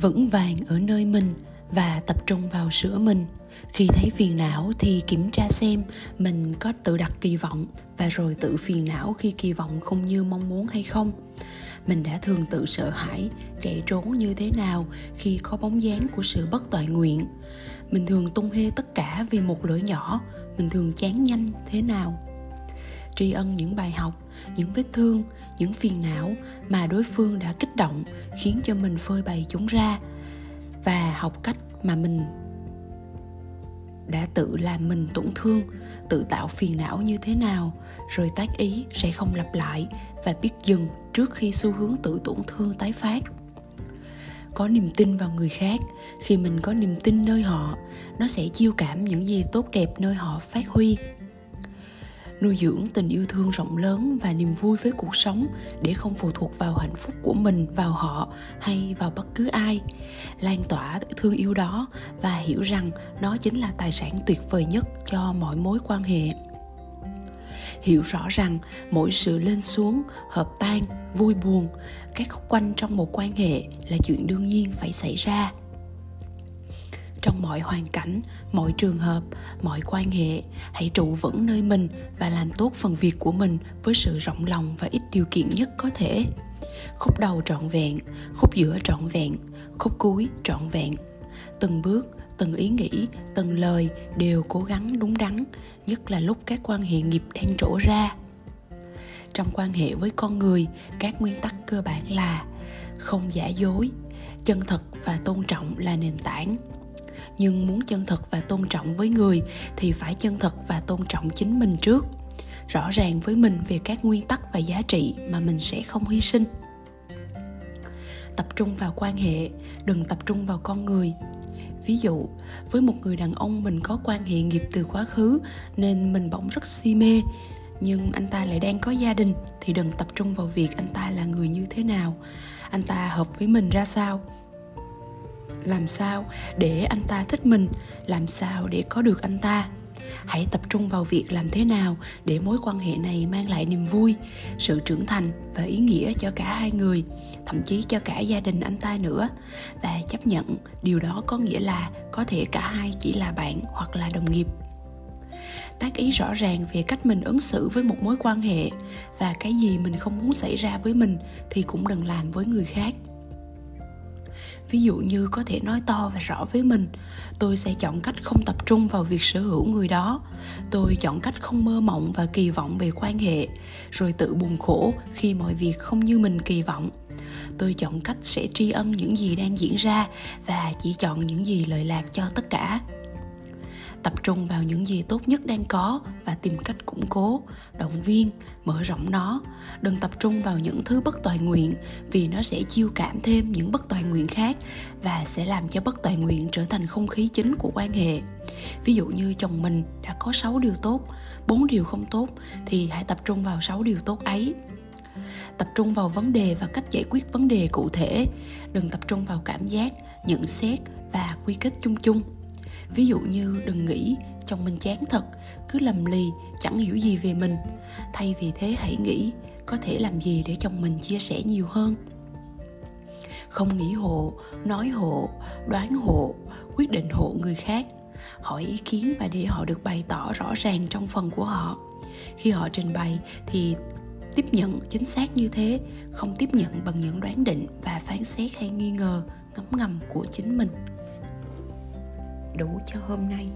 vững vàng ở nơi mình và tập trung vào sửa mình. Khi thấy phiền não thì kiểm tra xem mình có tự đặt kỳ vọng và rồi tự phiền não khi kỳ vọng không như mong muốn hay không. Mình đã thường tự sợ hãi, chạy trốn như thế nào khi có bóng dáng của sự bất toại nguyện. Mình thường tung hê tất cả vì một lỗi nhỏ, mình thường chán nhanh thế nào? Tri ân những bài học, những vết thương, những phiền não mà đối phương đã kích động, khiến cho mình phơi bày chúng ra và học cách mà mình đã tự làm mình tổn thương, tự tạo phiền não như thế nào, rồi tác ý sẽ không lặp lại và biết dừng trước khi xu hướng tự tổn thương tái phát. Có niềm tin vào người khác, khi mình có niềm tin nơi họ, nó sẽ chiêu cảm những gì tốt đẹp nơi họ phát huy nuôi dưỡng tình yêu thương rộng lớn và niềm vui với cuộc sống để không phụ thuộc vào hạnh phúc của mình, vào họ hay vào bất cứ ai. Lan tỏa thương yêu đó và hiểu rằng nó chính là tài sản tuyệt vời nhất cho mọi mối quan hệ. Hiểu rõ rằng mỗi sự lên xuống, hợp tan, vui buồn, các khúc quanh trong một quan hệ là chuyện đương nhiên phải xảy ra trong mọi hoàn cảnh, mọi trường hợp, mọi quan hệ, hãy trụ vững nơi mình và làm tốt phần việc của mình với sự rộng lòng và ít điều kiện nhất có thể. Khúc đầu trọn vẹn, khúc giữa trọn vẹn, khúc cuối trọn vẹn. Từng bước, từng ý nghĩ, từng lời đều cố gắng đúng đắn, nhất là lúc các quan hệ nghiệp đang trổ ra. Trong quan hệ với con người, các nguyên tắc cơ bản là không giả dối, chân thật và tôn trọng là nền tảng nhưng muốn chân thật và tôn trọng với người thì phải chân thật và tôn trọng chính mình trước. Rõ ràng với mình về các nguyên tắc và giá trị mà mình sẽ không hy sinh. Tập trung vào quan hệ, đừng tập trung vào con người. Ví dụ, với một người đàn ông mình có quan hệ nghiệp từ quá khứ nên mình bỗng rất si mê. Nhưng anh ta lại đang có gia đình thì đừng tập trung vào việc anh ta là người như thế nào. Anh ta hợp với mình ra sao? Làm sao để anh ta thích mình? Làm sao để có được anh ta? Hãy tập trung vào việc làm thế nào để mối quan hệ này mang lại niềm vui, sự trưởng thành và ý nghĩa cho cả hai người, thậm chí cho cả gia đình anh ta nữa. Và chấp nhận, điều đó có nghĩa là có thể cả hai chỉ là bạn hoặc là đồng nghiệp. Tác ý rõ ràng về cách mình ứng xử với một mối quan hệ và cái gì mình không muốn xảy ra với mình thì cũng đừng làm với người khác ví dụ như có thể nói to và rõ với mình. Tôi sẽ chọn cách không tập trung vào việc sở hữu người đó. Tôi chọn cách không mơ mộng và kỳ vọng về quan hệ, rồi tự buồn khổ khi mọi việc không như mình kỳ vọng. Tôi chọn cách sẽ tri ân những gì đang diễn ra và chỉ chọn những gì lợi lạc cho tất cả tập trung vào những gì tốt nhất đang có và tìm cách củng cố, động viên, mở rộng nó. Đừng tập trung vào những thứ bất toàn nguyện vì nó sẽ chiêu cảm thêm những bất toàn nguyện khác và sẽ làm cho bất toàn nguyện trở thành không khí chính của quan hệ. Ví dụ như chồng mình đã có 6 điều tốt, bốn điều không tốt thì hãy tập trung vào 6 điều tốt ấy. Tập trung vào vấn đề và cách giải quyết vấn đề cụ thể. Đừng tập trung vào cảm giác, nhận xét và quy kết chung chung ví dụ như đừng nghĩ chồng mình chán thật, cứ lầm lì, chẳng hiểu gì về mình. Thay vì thế hãy nghĩ có thể làm gì để chồng mình chia sẻ nhiều hơn. Không nghĩ hộ, nói hộ, đoán hộ, quyết định hộ người khác. Hỏi ý kiến và để họ được bày tỏ rõ ràng trong phần của họ. Khi họ trình bày thì tiếp nhận chính xác như thế, không tiếp nhận bằng những đoán định và phán xét hay nghi ngờ, ngấm ngầm của chính mình đủ cho hôm nay.